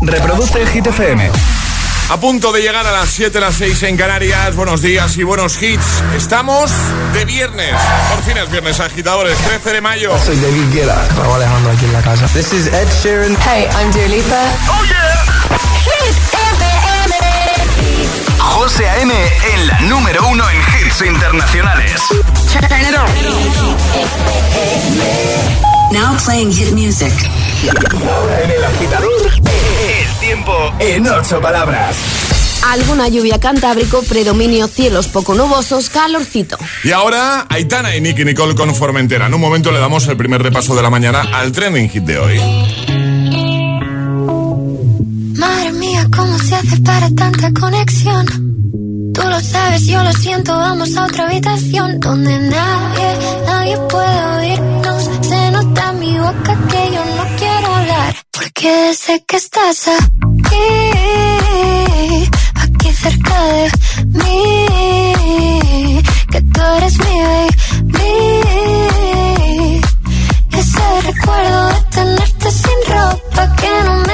Reproduce Hit FM. A punto de llegar a las 7, las 6 en Canarias. Buenos días y buenos hits. Estamos de viernes. Por fin es viernes, agitadores. 13 de mayo. Soy David Guetta. Raúl Alejandro aquí en la casa. This is Ed Sheeran. Hey, I'm Dua Lipa. ¡Oh, yeah! Hit FM. José A.M. en la número uno en hits internacionales. Turn it on. Now playing hit music. Ahora en el agitador, el tiempo en ocho palabras. Alguna lluvia cantábrico, predominio cielos poco nubosos, calorcito. Y ahora, Aitana y Nicky Nicole con Formentera. En un momento le damos el primer repaso de la mañana al trending hit de hoy. Madre mía, ¿cómo se hace para tanta conexión? Tú lo sabes, yo lo siento, vamos a otra habitación donde nadie, nadie puede oírnos. Se nota en mi boca que yo no quiero hablar, porque sé que estás aquí, aquí cerca de mí, que tú eres mi baby. Ese recuerdo de tenerte sin ropa que no me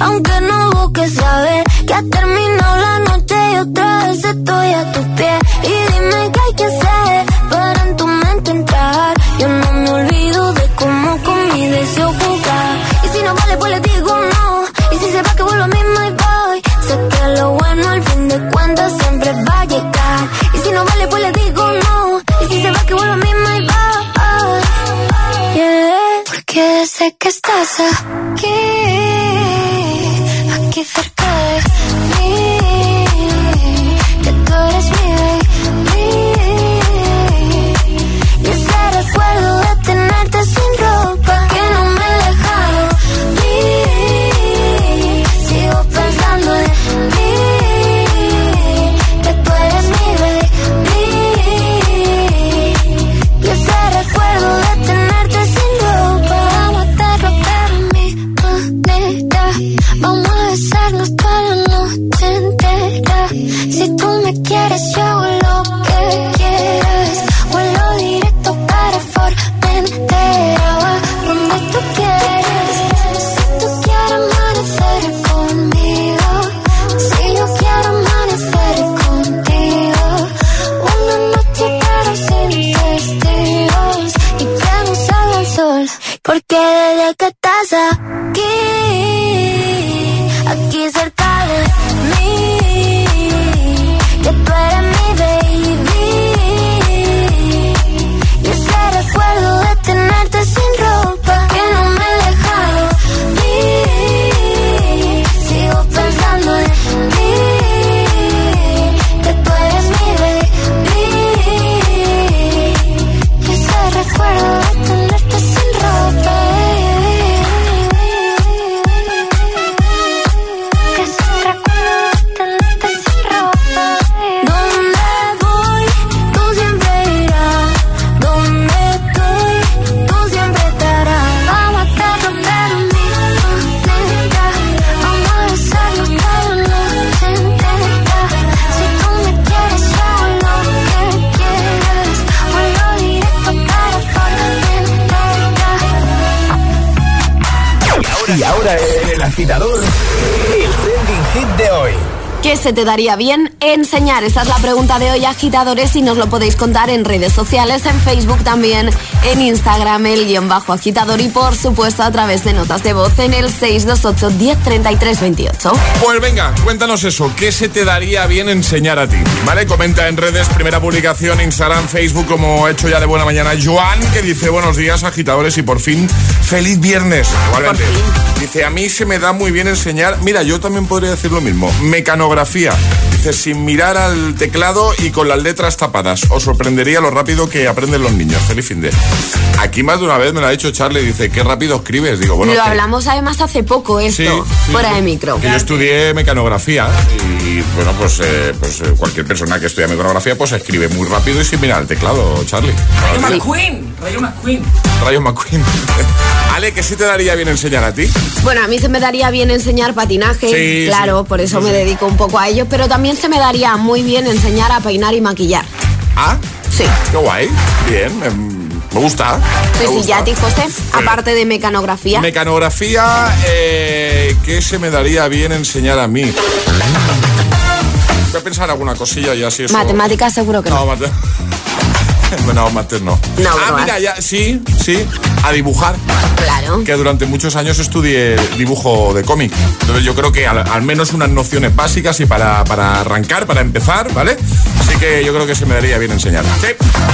aunque no busques saber que ha terminado la noche y otra vez estoy a tus pies. Y dime qué hay que hacer para en tu mente entrar. Yo no me olvido de cómo con mi deseo jugar. Y si no vale, pues le digo no. Y si se va, que vuelvo a mí, my boy. Sé que lo bueno al fin de cuentas siempre va a llegar. Y si no vale, pues le digo no. Y si se va, que vuelvo a mí, my boy. Yeah. Porque sé que estás aquí, agitador, el trending hit de hoy. ¿Qué se te daría bien enseñar? Esa es la pregunta de hoy, agitadores, y nos lo podéis contar en redes sociales, en Facebook también, en Instagram, el guion bajo agitador y por supuesto a través de notas de voz en el 628 1033 28. Pues venga, cuéntanos eso. ¿Qué se te daría bien enseñar a ti? ¿Vale? Comenta en redes, primera publicación, Instagram, Facebook, como ha hecho ya de buena mañana Joan, que dice buenos días, agitadores, y por fin, feliz viernes. Igualmente. Dice, a mí se me da muy bien enseñar. Mira, yo también podría decir lo mismo. Mecanografía. Dice, sin mirar al teclado y con las letras tapadas. Os sorprendería lo rápido que aprenden los niños. Feliz fin de. Aquí más de una vez me lo ha dicho Charlie. Dice, qué rápido escribes. Digo, bueno. lo que- hablamos además hace poco esto, Sí, sí, fuera sí. de micro. Que yo estudié mecanografía y bueno, pues, eh, pues eh, cualquier persona que estudia mecanografía pues escribe muy rápido y sin mirar al teclado, Charlie. Sí. McQueen. Rayo McQueen. Rayo McQueen. Ale, ¿qué se te daría bien enseñar a ti? Bueno, a mí se me daría bien enseñar patinaje, Sí, claro, sí. por eso Sí, me sí. dedico un poco a ello, pero también se me daría muy bien enseñar a peinar y maquillar. Ah, Sí. qué guay. Bien, em, me gusta. Sí, me sí, gusta. ya a ti, José, aparte de mecanografía. Mecanografía, eh, ¿qué se me daría bien enseñar a mí? Voy a pensar alguna cosilla y así eso. Matemáticas seguro que no. No, mate... no, mates no. No, ah, mira, ya, sí, sí, a dibujar. Claro. Que durante muchos años estudié dibujo de cómic. Entonces yo creo que al, al menos unas nociones básicas y para, para arrancar, para empezar, ¿vale? Así que yo creo que se me daría bien enseñar. Sí.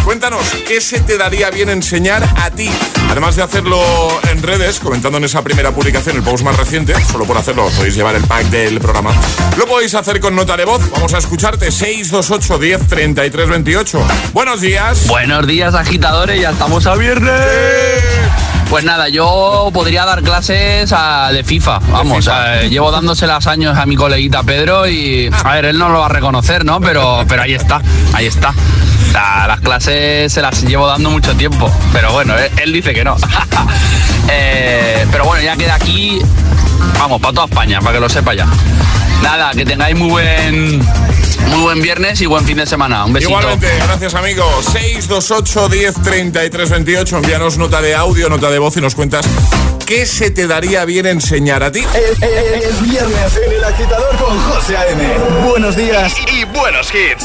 Cuéntanos, ¿qué se te daría bien enseñar a ti? Además de hacerlo en redes, comentando en esa primera publicación, el post más reciente, solo por hacerlo os podéis llevar el pack del programa. Lo podéis hacer con nota de voz. Vamos a escucharte 628 10 33 28. Buenos días. Buenos días, agitadores, ya estamos a viernes. Pues nada, yo podría dar clases a- de FIFA. Vamos, FIFA. eh, llevo dándoselas años a mi coleguita Pedro y, a ver, él no lo va a reconocer, ¿no? Pero, pero ahí está, ahí está. Las clases se las llevo dando mucho tiempo, pero bueno, él, él dice que no. Eh, pero bueno, ya queda aquí, vamos, para toda España, para que lo sepa ya. Nada, que tengáis muy buen, muy buen viernes y buen fin de semana. Un besito. Igualmente, gracias amigo. 628 10 33 28. Envíanos nota de audio, nota de voz y nos cuentas qué se te daría bien enseñar a ti. Es, es- es viernes en el agitador con José A.M. Buenos días y, y buenos hits.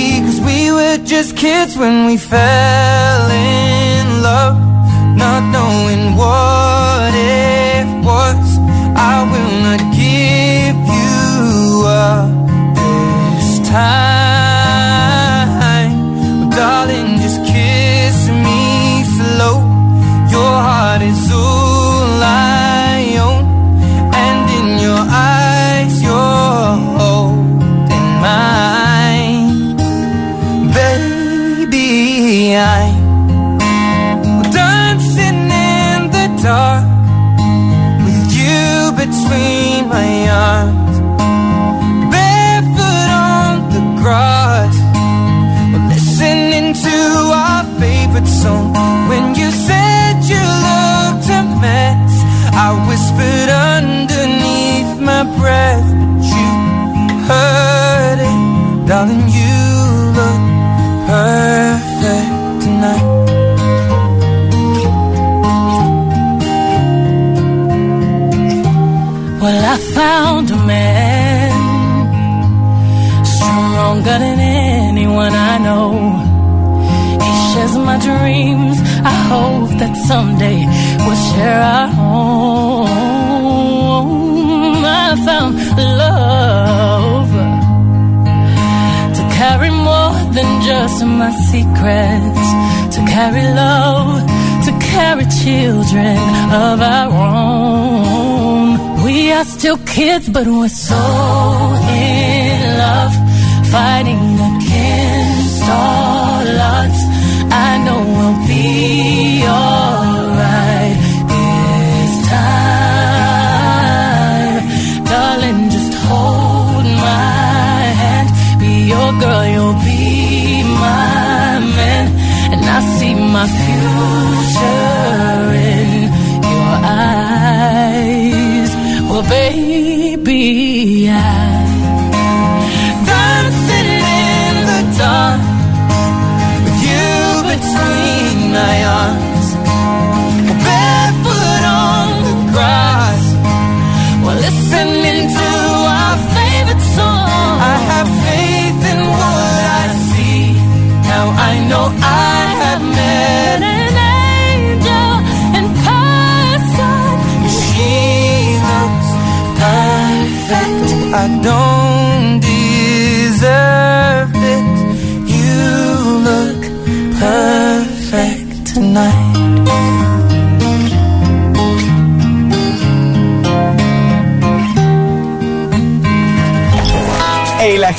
Were just kids when we fell in love, not knowing what it was. I will not give you up this time. But Barossa.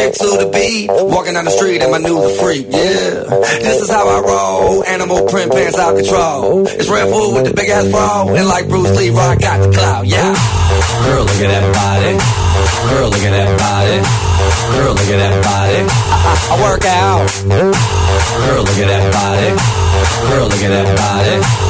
I to the beat, walking down the street and my new freak, yeah. This is how I roll, animal print pants out control. It's Red Bull with the big ass bra, and like Bruce Lee, I got the clout, yeah. Girl, look at that body. Girl, look at that body. Girl, look at that body. I, I, I work out. Girl, look at that body. Girl, look at that body.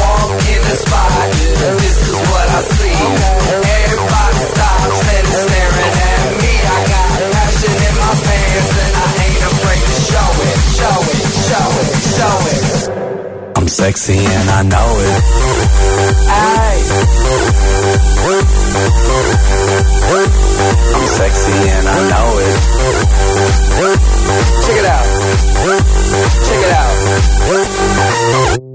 walk in the spot. This is what I see. Everybody stops and is staring at me. I got passion in my pants and I ain't afraid to show it, show it, show it, show it. I'm sexy and I know it. Ay. I'm sexy and I know it. Check it out. Check it out.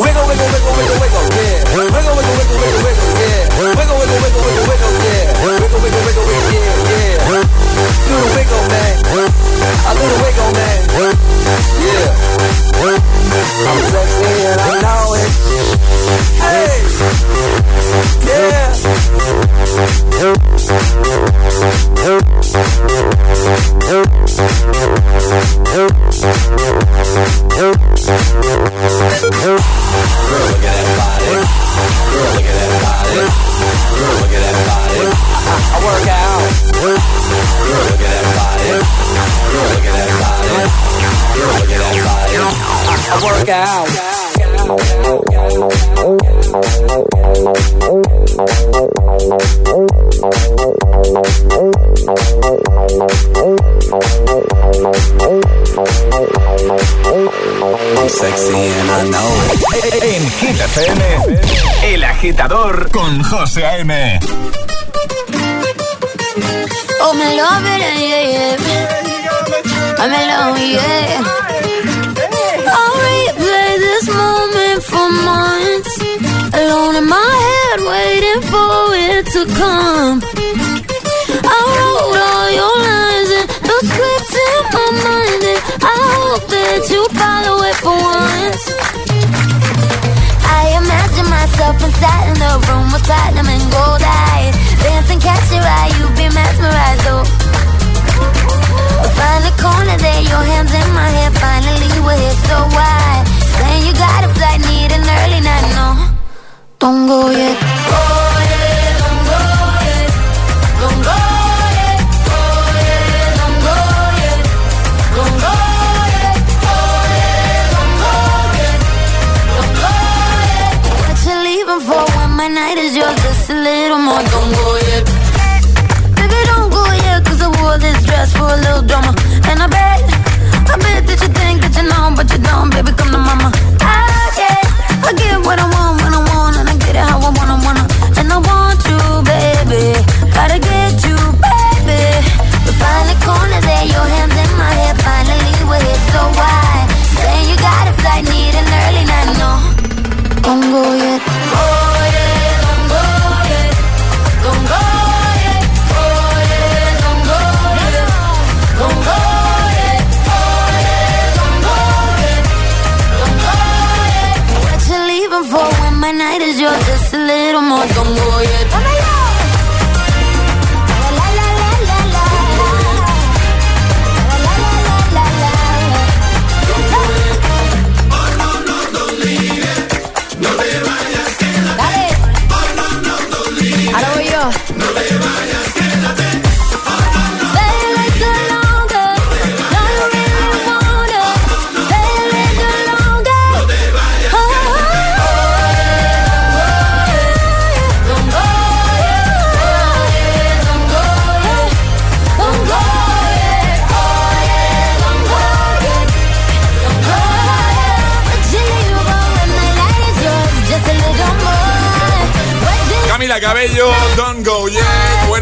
Wiggle, wiggle, wiggle, wiggle, wiggle, yeah. Wiggle, wiggle, wiggle, wiggle, wiggle, yeah. Wiggle, wiggle, wiggle, wiggle, wiggle, yeah. Wiggle, wiggle, wiggle, wiggle, yeah, yeah. Do the wiggle, man. Do the wiggle, man. Yeah. I'm sexy and I know it. Hey. Yeah. Girl, look at that body. Girl, look at that body. Girl, look at that body. I work out. El agitador con José A.M. Oh, me love it, yeah, yeah. I'm in love, yeah. I'll replay this moment for months. Alone in my head, waiting for it to come. I wrote all your lines and the scripts in my mind, and I hope that you follow it for once. I imagine myself inside in the room with platinum and gold eyes. Dancing, catch your eye, you be mesmerized, oh. Find the corner there, your hands in my hair. Finally, we're here, so why? Saying you got a flight, need an early night, no. Don't go yet. Go just a little more. Don't go yet.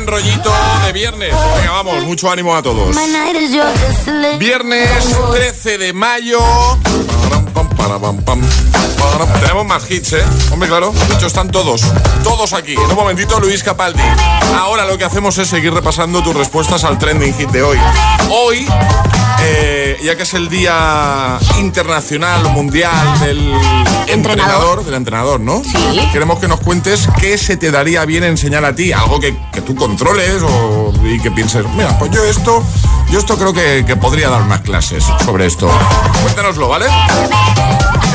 Rollito de viernes. Venga, vamos, mucho ánimo a todos. Viernes 13 de mayo. Tenemos más hits, ¿eh? Hombre, claro, de hecho están todos, todos aquí. En un momentito, Luis Capaldi. Ahora lo que hacemos es seguir repasando tus respuestas al trending hit de hoy. Hoy, eh, ya que es el Día Internacional Mundial del entrenador, del entrenador, ¿no? Sí. Queremos que nos cuentes qué se te daría bien enseñar a ti, algo que, que tú controles o, y que pienses, mira, pues yo esto, yo esto creo que, que podría dar unas clases sobre esto. Cuéntanoslo, ¿vale?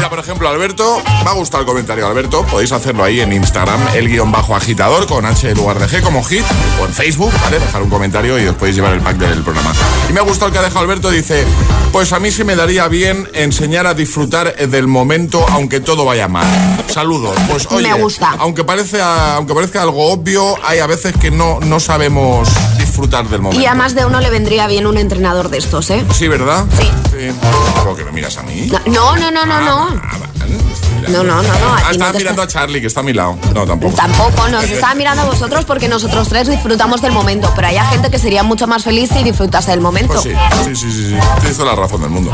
Mira, por ejemplo, Alberto, me ha gustado el comentario, Alberto. Podéis hacerlo ahí en Instagram, el guion bajo agitador con H en lugar de G como hit, o en Facebook, ¿vale? Dejar un comentario y os podéis llevar el pack del programa. Y me ha gustado el que ha dejado Alberto, dice, pues a mí se me daría bien enseñar a disfrutar del momento aunque todo vaya mal. Saludos. Pues oye, Me gusta. Aunque, parece, aunque parezca algo obvio, hay a veces que no, no sabemos disfrutar del momento. Y a más de uno le vendría bien un entrenador de estos, ¿eh? Sí, ¿verdad? Sí. sí. ¿Por qué me miras a mí? No, no, no, no, no. Ah. No, no, no, no, Ah, no estaba mirando a Charlie, que está a mi lado. No, tampoco. Tampoco, nos estaba mirando a vosotros porque nosotros tres disfrutamos del momento, pero hay gente que sería mucho más feliz si disfrutase del momento. Pues sí, sí, sí, sí, sí. Tienes toda la razón del mundo.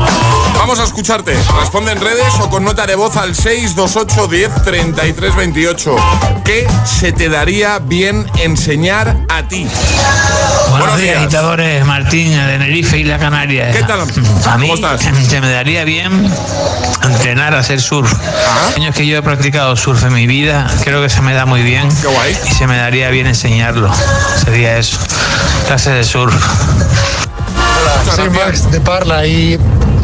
Vamos a escucharte. Responde en redes o con nota de voz al 628 10 33 28. ¿Qué se te daría bien enseñar a ti? Buenos días, agitadores. Martín, de Tenerife y la Canarias. ¿Qué tal? A mí ¿Cómo estás? se me daría bien entrenar a hacer surf. Ajá. Años que yo he practicado surf en mi vida, creo que se me da muy bien. Qué guay. Y se me daría bien enseñarlo. Sería eso. Clase de surf. Muchas Soy. Max de Parla y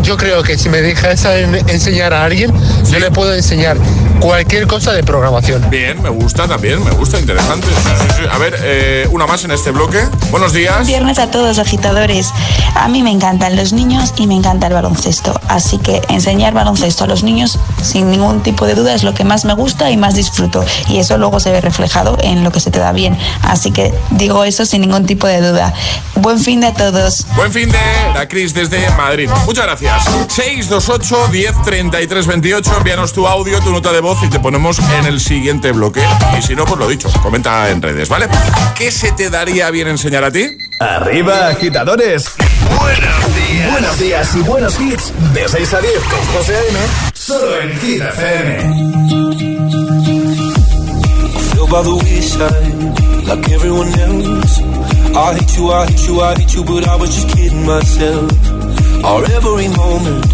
yo creo que si me dejas en- enseñar a alguien, yo le puedo enseñar cualquier cosa de programación. Bien, me gusta también, me gusta, interesante. Sí, sí, sí. A ver, eh, una más en este bloque. Buenos días. Viernes a todos, agitadores. A mí me encantan los niños y me encanta el baloncesto. Así que enseñar baloncesto a los niños sin ningún tipo de duda es lo que más me gusta y más disfruto. Y eso luego se ve reflejado en lo que se te da bien. Así que digo eso sin ningún tipo de duda. Buen fin de a todos. Buen fin de la Cris desde Madrid. Muchas gracias. 628 10 33 28. Envíanos tu audio, tu nota de voz y te ponemos en el siguiente bloque. Y si no, pues lo dicho, comenta en redes, ¿vale? ¿Qué se te daría bien enseñar a ti? Arriba, agitadores. Buenos días. Buenos días y buenos hits. De 6 a 10 con José A.M. Solo en Hit FM. feel by the wayside like everyone else. I hate you, I hate you, I hate you, but I was just kidding myself. Our every moment,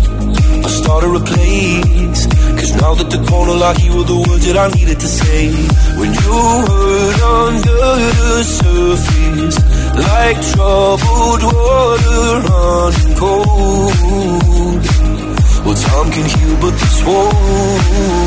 I started a place. Cause now that the corner lock, you were the words that I needed to say. When you hurt under the surface, like troubled water running cold. Well, time can heal, but this won't.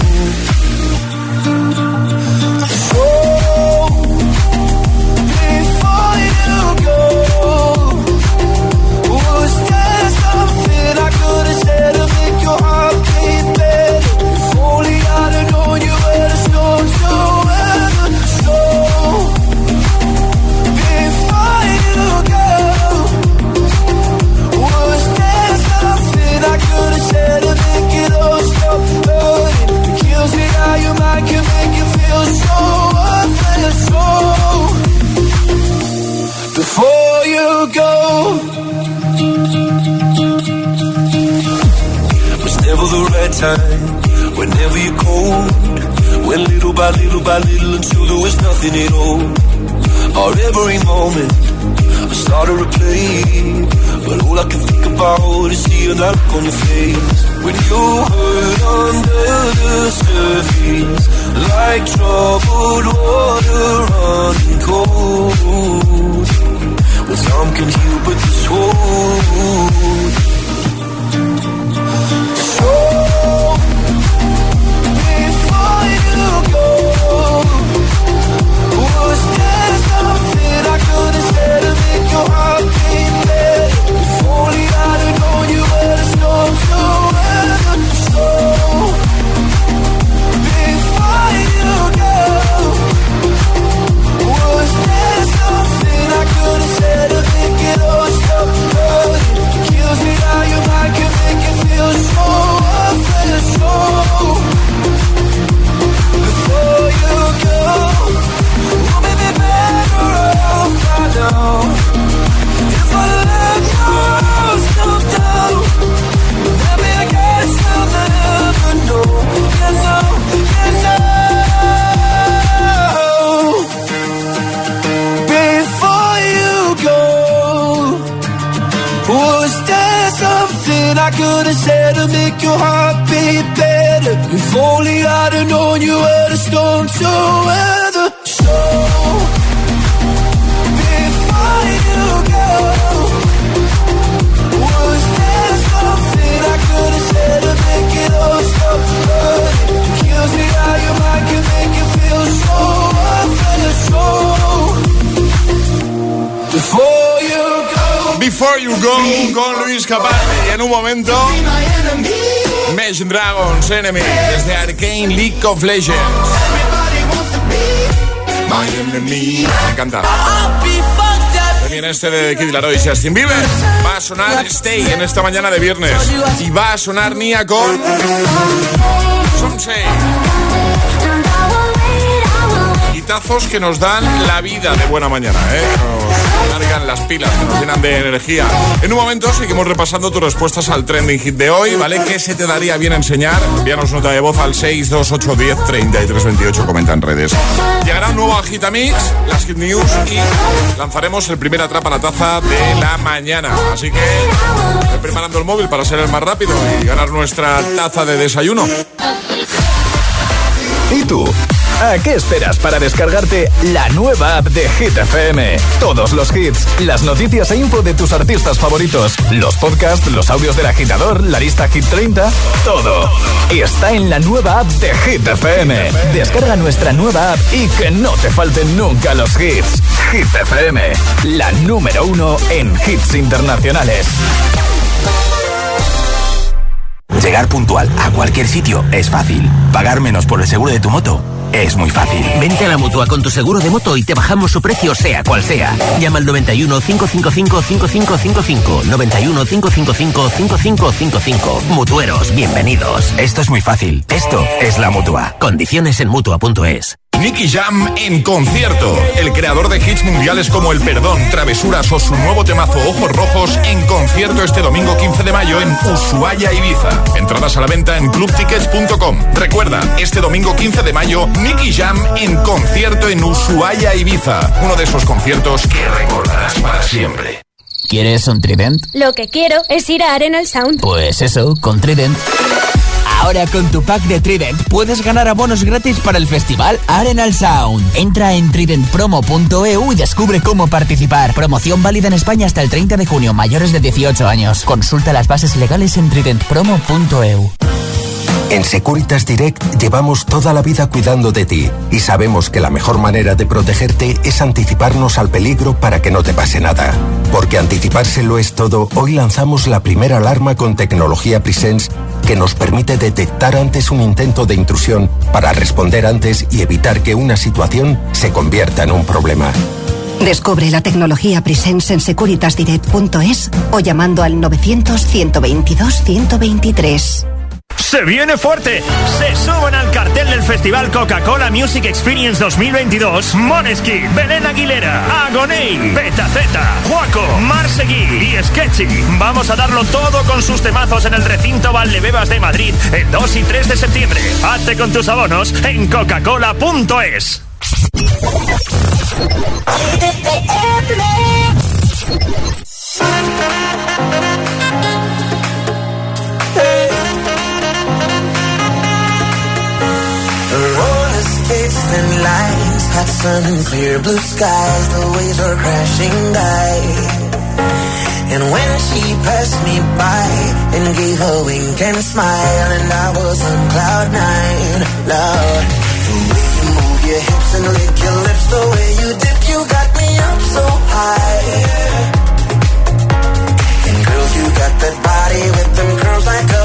On your face. When you hurt under the surface, like troubled water running cold. Well, some can heal, but this won't. So, before you go, was there something I could have said to make your heart beat better? If only I'd have known you were the storm to weather. you I can make you feel so up so Enemy desde Arcane League of Legends. Me encanta. También este de Kid Laroi y Justin Bieber. Va a sonar Stay en esta mañana de viernes. Y va a sonar Nia con Somsei. Que nos dan la vida de buena mañana, ¿eh? Nos cargan las pilas, que nos llenan de energía. En un momento seguimos repasando tus respuestas al trending hit de hoy, ¿vale? ¿Qué se te daría bien enseñar? Envíanos nota de voz al 62810 3328, comenta en redes. Llegará un nuevo Agitamix, las Hit News y lanzaremos el primer atrapa la taza de la mañana. Así que preparando el móvil para ser el más rápido y ganar nuestra taza de desayuno. ¿Y tú? ¿A qué esperas para descargarte la nueva app de Hit FM? Todos los hits, las noticias e info de tus artistas favoritos, los podcasts, los audios del agitador, la lista Hit 30, todo. Está en la nueva app de Hit FM. Descarga nuestra nueva app y que no te falten nunca los hits. Hit FM, la número uno en hits internacionales. Llegar puntual a cualquier sitio es fácil. Pagar menos por el seguro de tu moto es muy fácil. Vente a la mutua con tu seguro de moto y te bajamos su precio, sea cual sea. Llama al 91 555 5555. 91 555 5555. Mutueros, bienvenidos. Esto es muy fácil. Esto es la mutua. Condiciones en mutua.es. Nicky Jam en concierto. El creador de hits mundiales como El Perdón, Travesuras o su nuevo temazo Ojos Rojos en concierto este domingo 15 de mayo en Ushuaia, Ibiza. Entradas a la venta en clubtickets.com. Recuerda, este domingo 15 de mayo, Nicky Jam en concierto en Ushuaia, Ibiza. Uno de esos conciertos que recordarás para siempre. ¿Quieres un Trident? Lo que quiero es ir a Arenal Sound. Pues eso, con Trident. Ahora con tu pack de Trident puedes ganar abonos gratis para el festival Arenal Sound. Entra en tridentpromo.eu y descubre cómo participar. Promoción válida en España hasta el 30 de junio, mayores de 18 años. Consulta las bases legales en tridentpromo.eu. En Securitas Direct llevamos toda la vida cuidando de ti y sabemos que la mejor manera de protegerte es anticiparnos al peligro para que no te pase nada. Porque anticipárselo es todo, hoy lanzamos la primera alarma con tecnología Presence que nos permite detectar antes un intento de intrusión para responder antes y evitar que una situación se convierta en un problema. Descubre la tecnología Presence en securitasdirect.es o llamando al 900 122 123. Se viene fuerte. Se suben al cartel del Festival Coca-Cola Music Experience 2022 Moneskin, Belén Aguilera, Agoney, Beta Z, Juaco, Marsegui y Sketchy. Vamos a darlo todo con sus temazos en el recinto Valdebebas de Madrid el 2 y 3 de septiembre. Hazte con tus abonos en coca-cola.es. And lights, hot sun and clear blue skies. The waves are crashing by. And when she passed me by and gave a wink and smile, and I was on cloud nine, Lord. The way you move your hips and lick your lips, the way you dip, you got me up so high. And girl, you got that body with them curls like a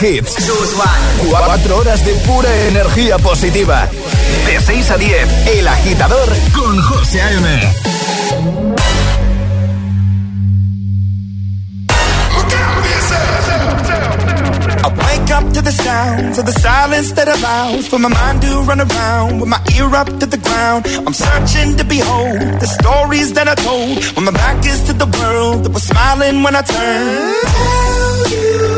hits. Cuatro horas de pura energía positiva. De 6 a 10, El Agitador con José A.M. Up to the sounds of the silence that allows for my mind to run around with my ear up to the ground. I'm searching to behold the stories that I told when my back is to the world that was smiling when I turned. Tell you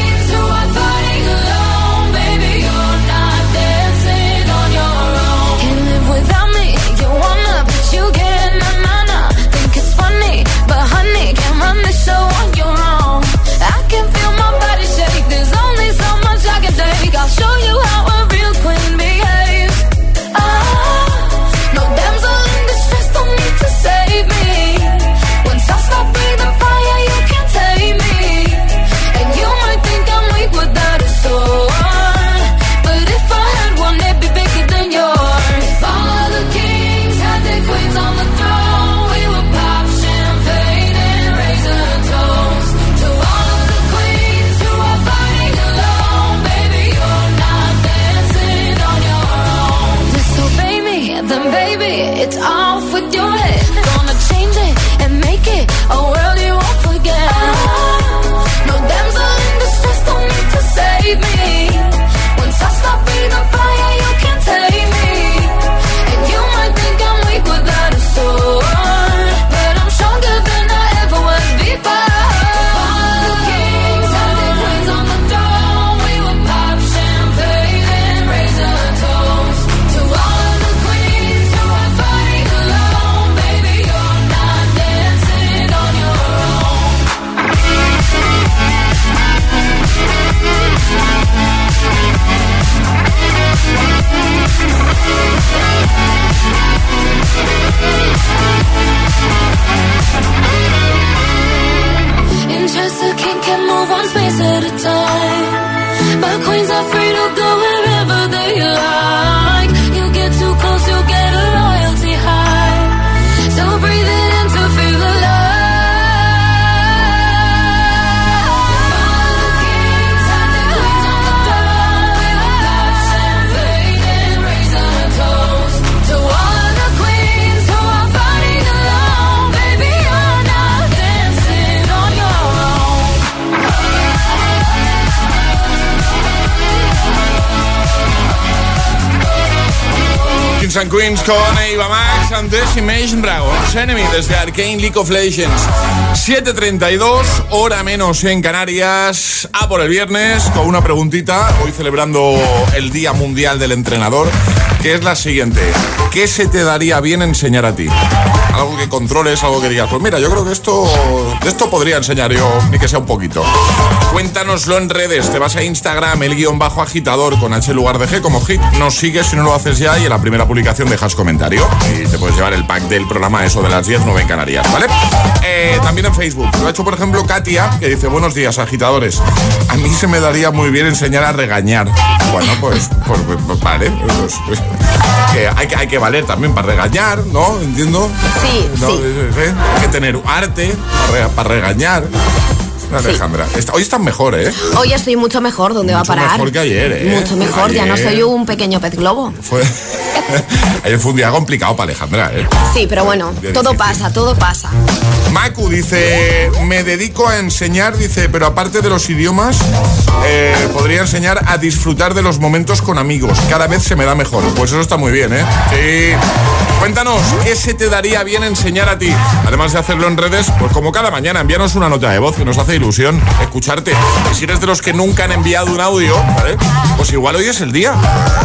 And Queens con Eva Max, antes Imagine Dragons, Enemy desde Arcane League of Legends. 7.32, hora menos en Canarias, a por el viernes, con una preguntita, hoy celebrando el Día Mundial del Entrenador, que es la siguiente. ¿Qué se te daría bien enseñar a ti? Algo que controles, algo que digas, pues mira, yo creo que esto, esto podría enseñar yo, ni que sea un poquito. Cuéntanoslo en redes, te vas a Instagram, el guion bajo agitador con H lugar de G como hit, nos sigues si no lo haces ya y en la primera publicación dejas comentario y te puedes llevar el pack del programa eso de las 10, 9 en Canarias, ¿vale? Eh, también en Facebook, lo ha hecho por ejemplo Katia, que dice, buenos días agitadores, a mí se me daría muy bien enseñar a regañar. Bueno, pues, pues, pues, vale, pues, pues, que hay, hay que valer también para regañar, ¿no? Entiendo. Sí, No, sí. Hay que tener arte para regañar. Alejandra, está- hoy estás mejor, ¿eh? Hoy estoy mucho mejor, ¿dónde va a Mucho parar? mejor que ayer, ¿eh? Mucho mejor, ya no Ayer soy un pequeño pez globo. Fue... ayer fue un día complicado para Alejandra, ¿eh? Sí, pero bueno, todo pasa, todo pasa. Macu dice, me dedico a enseñar, dice, pero aparte de los idiomas, eh, podría enseñar a disfrutar de los momentos con amigos. Cada vez se me da mejor. Pues eso está muy bien, ¿eh? Sí. Cuéntanos, ¿qué se te daría bien enseñar a ti? Además de hacerlo en redes, pues como cada mañana, envíanos una nota de voz que nos hace ilusión escucharte. Y si eres de los que nunca han enviado un audio, ¿vale? Pues igual hoy es el día.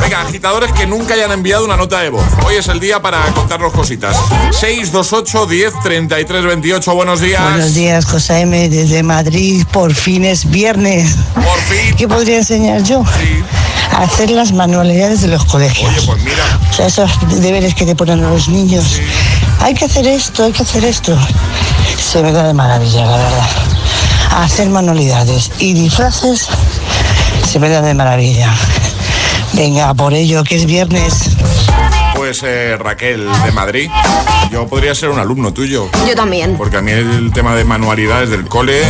Venga, agitadores que nunca hayan enviado una nota de voz. Hoy es el día para contarnos cositas. 628 10 33 28. Buenos días. Buenos días, José M. desde Madrid. Por fin es viernes. Por fin. ¿Qué podría enseñar yo? A hacer las manualidades de los colegios. Oye, pues mira. O sea, esos deberes que te ponen a los niños. Hay que hacer esto, hay que hacer esto. Se me da de maravilla, la verdad. Hacer manualidades y disfraces se me da de maravilla. Venga, por ello, que es viernes. Pues eh, Raquel de Madrid. Yo podría ser un alumno tuyo. Yo también. Porque a mí el tema de manualidades del cole,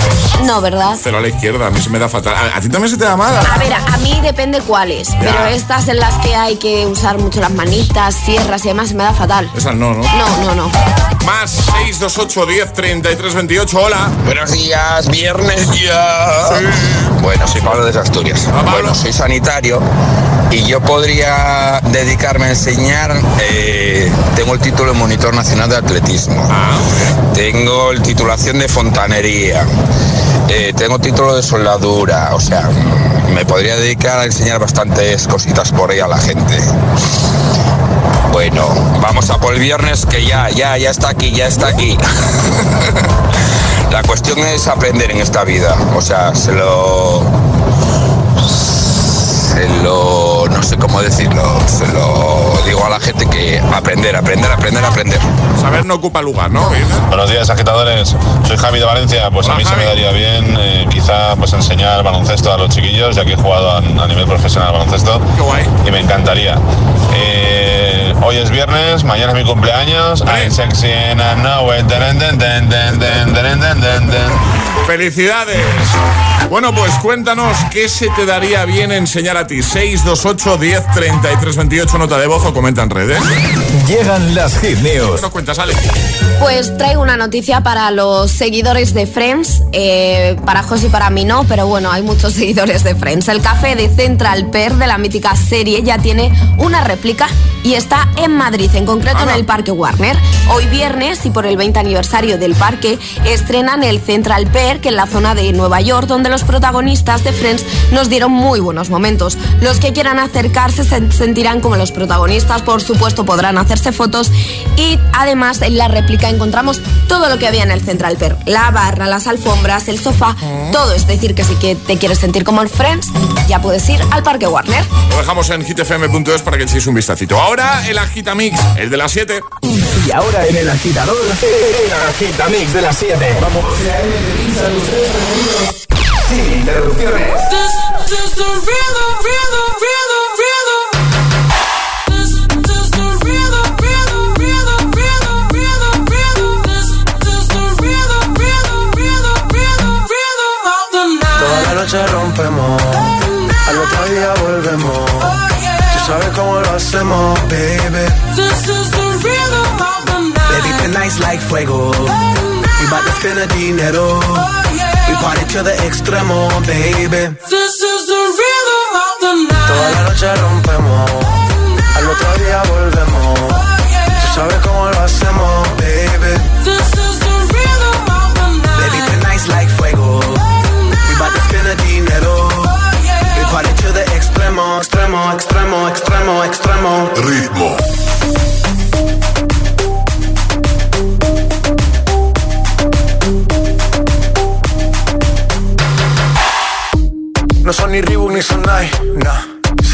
No, ¿verdad? cero a la izquierda, a mí se me da fatal. ¿A, a ti también se te da mal? A ver, a mí depende cuáles, pero estas en las que hay que usar mucho las manitas, sierras y demás, me da fatal. Esas no, ¿no? No, no, no. Más 628 10 33 28. Hola. Buenos días, viernes ya. Bueno, soy Pablo de Asturias. Bueno, soy sanitario y yo podría dedicarme a enseñar. eh, tengo el título de monitor nacional de atletismo. Tengo el titulación de fontanería. eh, tengo título de soldadura. O sea, mm, me podría dedicar a enseñar bastantes cositas por ahí a la gente. Bueno, vamos a por el viernes que ya, ya, ya está aquí, ya está aquí. La cuestión es aprender en esta vida. O sea, se lo. Se lo. No sé cómo decirlo. Se lo digo a la gente que aprender, aprender, aprender, aprender. Saber no ocupa lugar, ¿no? Buenos días, agitadores. Soy Javi de Valencia. Pues a mí se me daría bien eh, quizá pues enseñar baloncesto a los chiquillos, ya que he jugado a, a nivel profesional baloncesto. Y me encantaría. Eh, Hoy es viernes, mañana es mi cumpleaños. Sexy ¡Felicidades! Bueno, pues cuéntanos qué se te daría bien enseñar a ti. 628 10 33 28, nota de voz o comenta en redes. Llegan las hit news. ¿Qué nos cuentas, Ale? Pues traigo una noticia para los seguidores de Friends. Eh, para José y para mí no, pero bueno, hay muchos seguidores de Friends. El café de Central Per de la mítica serie ya tiene una réplica y está en Madrid, en concreto en el Parque Warner. Hoy viernes y por el 20 aniversario del parque estrenan el Central Perk en la zona de Nueva York, donde los protagonistas de Friends nos dieron muy buenos momentos. Los que quieran acercarse se sentirán como los protagonistas, por supuesto podrán hacerse fotos y además en la réplica encontramos todo lo que había en el Central Perk. La barra, las alfombras, el sofá, todo. Es decir, que si que te quieres sentir como el Friends, ya puedes ir al Parque Warner. Lo dejamos en hitfm.es para que echéis un vistacito. Ahora el Agitamix, el de las 7. Y ahora en el agitador, el agitamix de las 7. Vamos. Sin interrupciones. Toda la noche rompemos, al otro día volvemos sabes cómo lo hacemos, baby. This is the rhythm of the night. Baby, tonight's like fuego. We bout to spend a dinero. Oh, yeah. We party to the extremo, baby. This is the rhythm of the night. Toda la noche rompemos. Al otro día volvemos. Oh, yeah. Tú sabes cómo lo hacemos, baby. This extremo, extremo, extremo. Ritmo. No son ni Reebok ni Sonai, no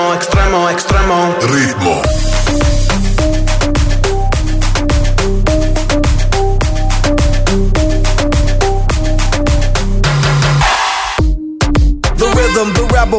Extremo, extremo, extremo, extremo. Ritmo. The rhythm, the rebel,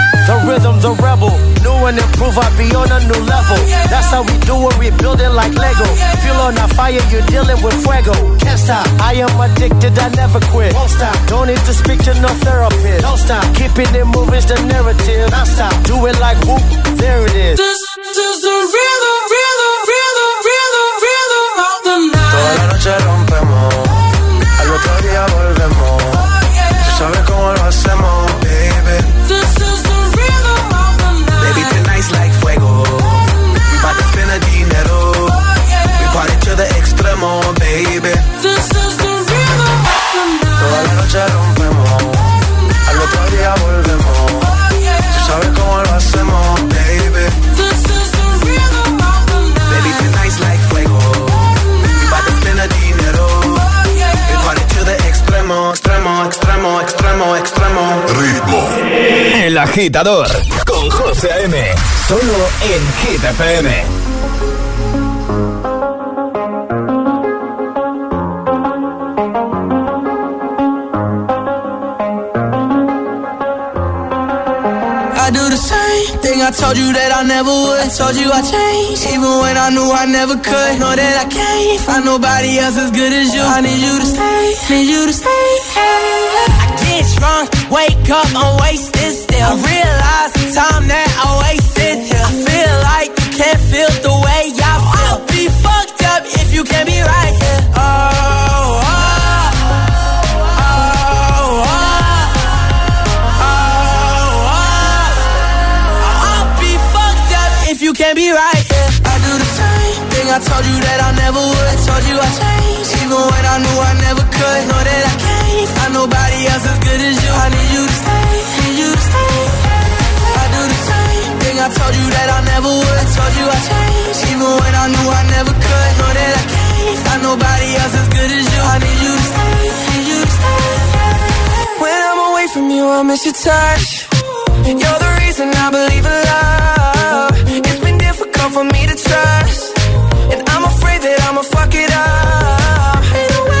The rhythm, the rebel. New and improve, I be on a new level. That's how we do it, we build it like Lego. Feel on a fire, you're dealing with fuego. Can't stop, I am addicted, I never quit. Won't stop, don't need to speak to no therapist. Don't stop, keeping it moving's the narrative. Non stop, do it like whoop, there it is. This is the rhythm, rhythm, rhythm, rhythm, rhythm of the night. Toda la noche rompemos, al otro día volvemos. Tú sabes cómo lo hacemos, agitador con José A.M. Solo en Hit FM. I do the same thing I told you that I never would. I told you I changed, even when I knew I never could. Know that I can't find nobody else as good as you. I need you to stay, need you to stay. I get drunk, wake up, I'm wasted. I realize the time that I miss your touch. You're the reason I believe in love. It's been difficult for me to trust. And I'm afraid that I'ma fuck it up.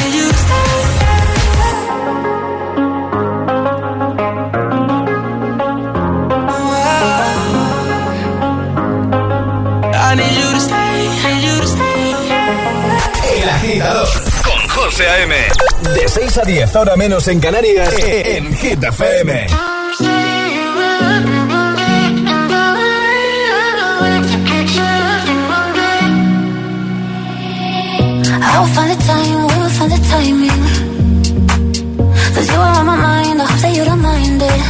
José A.M. De 6 a 10, ahora menos en Canarias, e-, en Hit FM. I'll find the time, we'll find the timing. Cause you are on my mind, I hope that you don't mind it.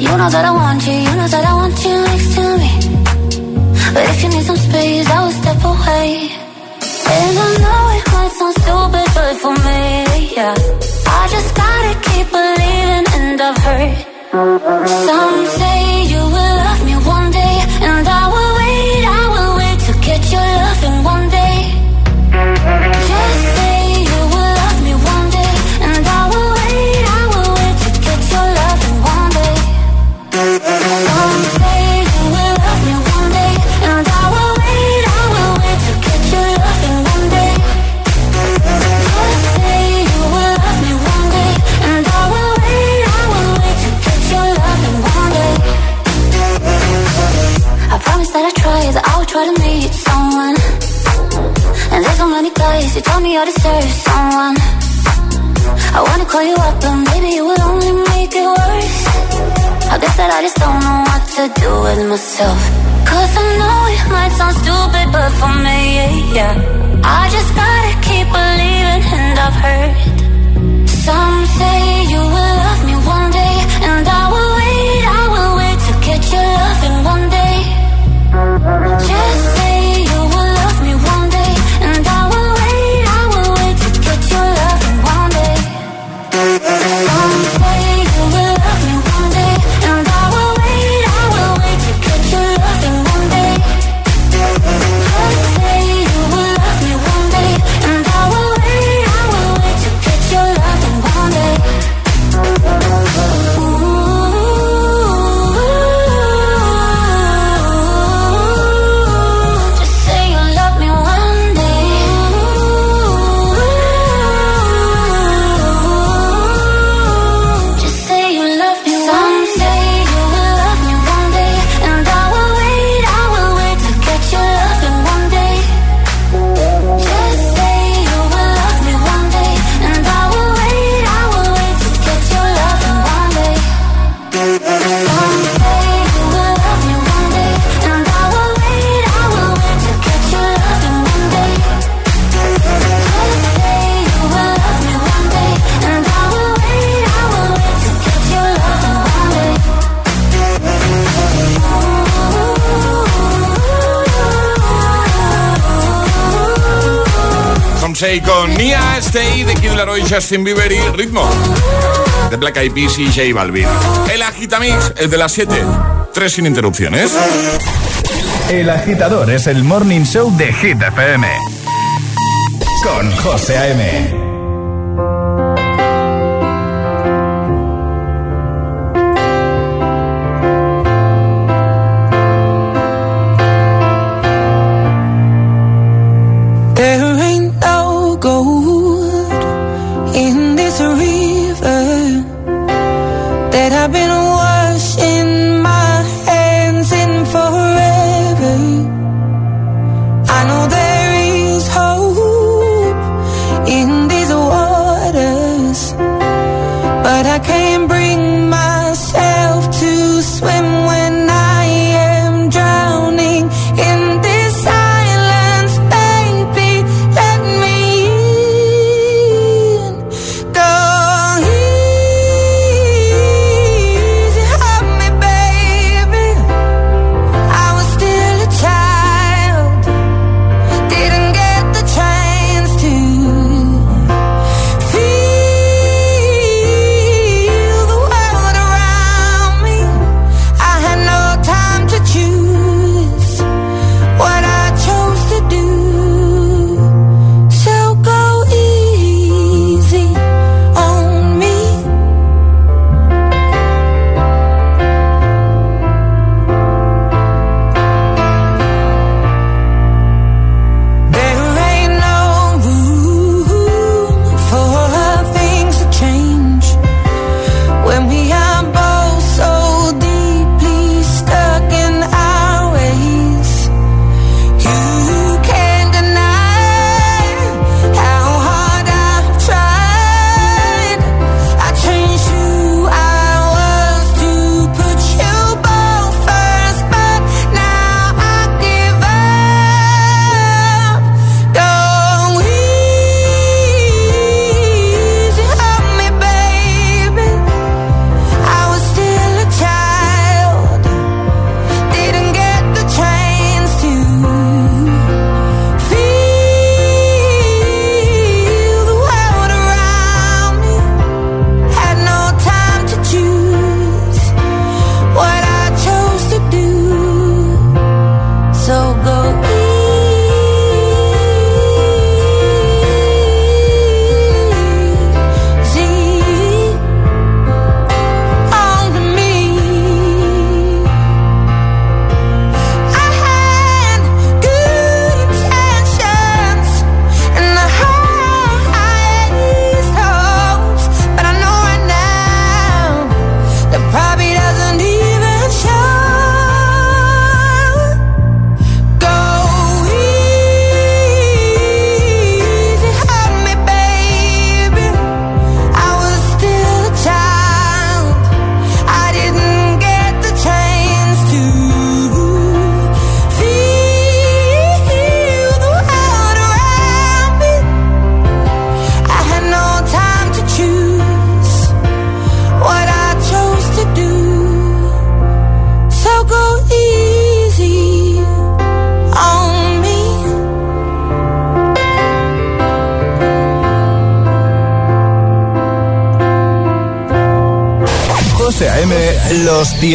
You know that I want you, you know that I want you next to me. But if you need some space, sound stupid, but for me, yeah. I just gotta keep believing and I've heard Some say me I deserve someone. I wanna call you up but maybe you will only make it worse. I guess that I just don't know what to do with myself. Cause I know it might sound stupid but for me, yeah, yeah. I just gotta keep believing and I've heard. Some say you will love me one day And I will wait, I will wait to get your loving one day. Justin Bieber y Ritmo. De Black Eyed Peas y J Balvin. El Agitamix, el de las 7. Tres sin interrupciones. El agitador es el morning show de Hit FM. Con José A.M.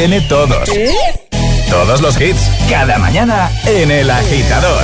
tiene todos. Todos los hits, cada mañana en El Agitador.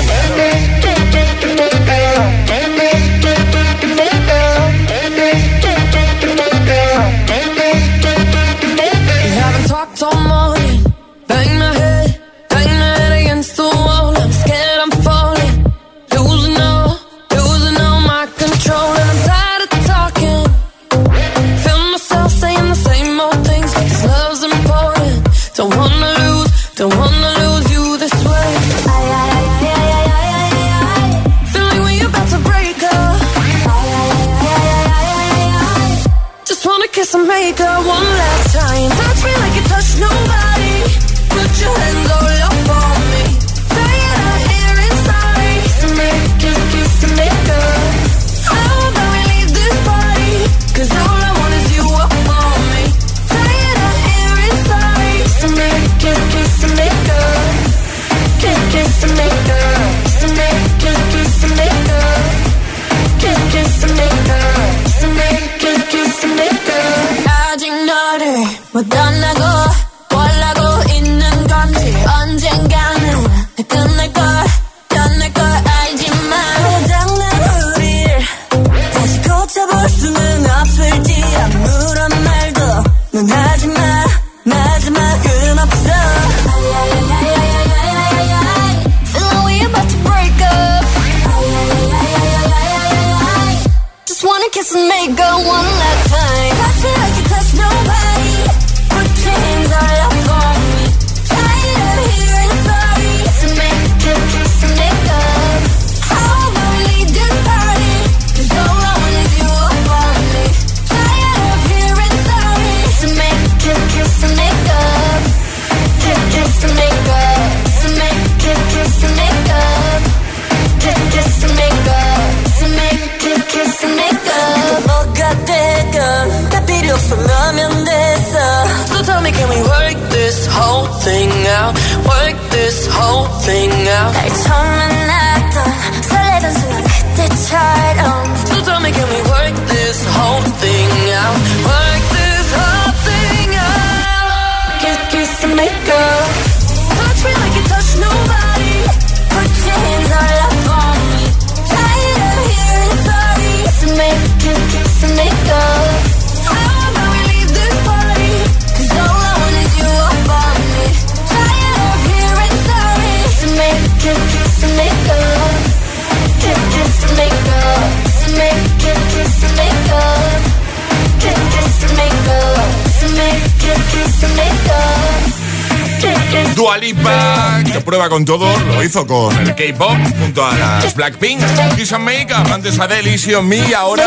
Dualipa, que prueba con todo, lo hizo con el K-pop junto a las Blackpink, Kiss and Makeup, antes Easy on Me y ahora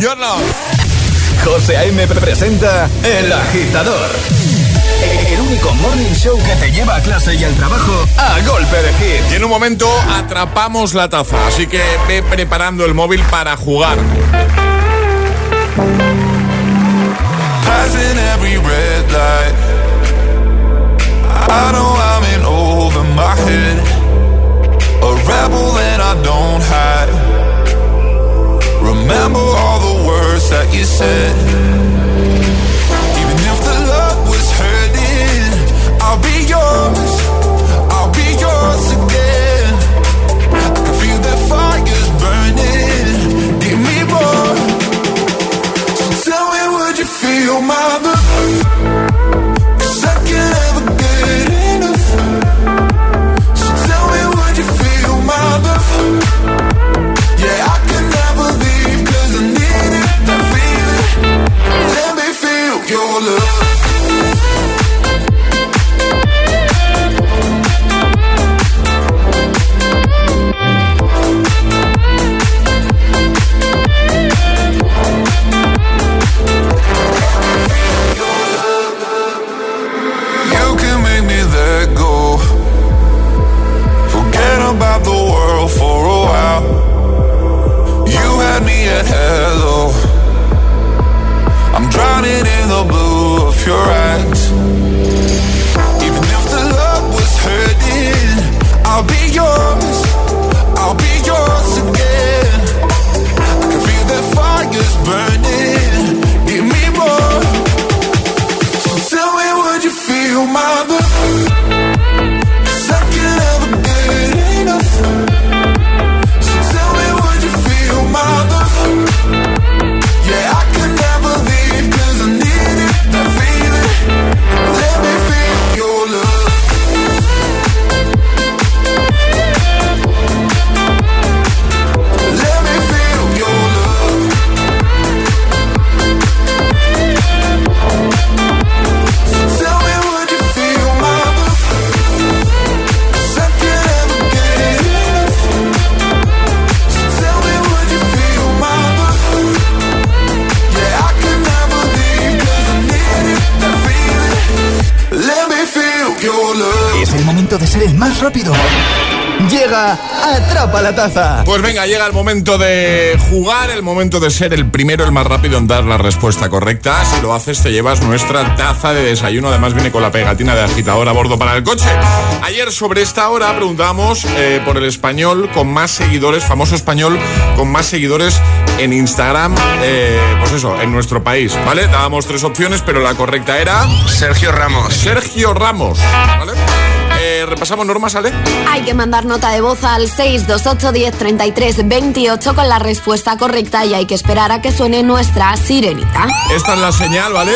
Your Love. José A.M. presenta El Agitador. El único morning show que te lleva a clase y al trabajo a golpe de hit. Y en un momento atrapamos la taza, así que ve preparando el móvil para jugar. Passing every red light. I know I'm in over my head. A rebel and I don't hide. Remember all the words that you said. Even if the love was hurting, I'll be yours. I'll be yours again. I can feel fires burning. Give me more. Tell me, would you feel my love? your love. you're right. Atrapa la Taza. Pues venga, llega el momento de jugar, el momento de ser el primero, el más rápido en dar la respuesta correcta. Si lo haces, te llevas nuestra taza de desayuno. Además, viene con la pegatina de agitador a bordo para el coche. Ayer, sobre esta hora, preguntábamos eh, por el español con más seguidores, famoso español con más seguidores en Instagram, eh, pues eso, en nuestro país, ¿vale? Dábamos tres opciones, pero la correcta era. Sergio Ramos. Sergio Ramos, ¿vale? Repasamos normas, ¿Ale? Hay que mandar nota de voz al 628 10 33 28 con la respuesta correcta y hay que esperar a que suene nuestra sirenita. Esta es la señal, ¿vale?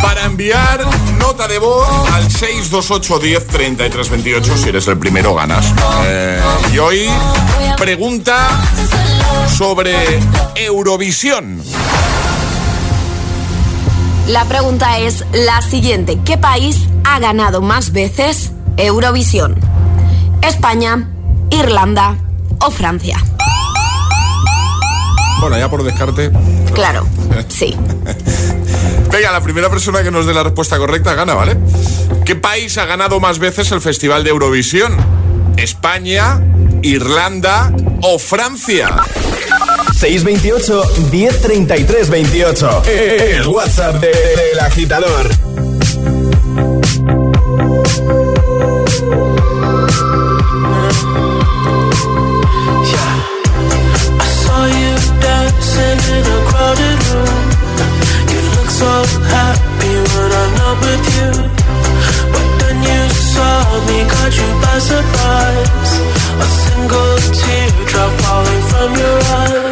Para enviar nota de voz al 628 10 33 28, si eres el primero ganas. Eh, y hoy pregunta sobre Eurovisión. La pregunta es la siguiente. ¿Qué país ha ganado más veces Eurovisión? ¿España, Irlanda o Francia? Bueno, ya por descarte. Claro, sí. Venga, la primera persona que nos dé la respuesta correcta gana, ¿vale? ¿Qué país ha ganado más veces el Festival de Eurovisión? ¿España, Irlanda o Francia? 628 1033 28. El WhatsApp del de, agitador. Dancing in a crowded room. You look so happy when I'm not with you. But then you saw me, caught you by surprise. A single teardrop falling from your eye.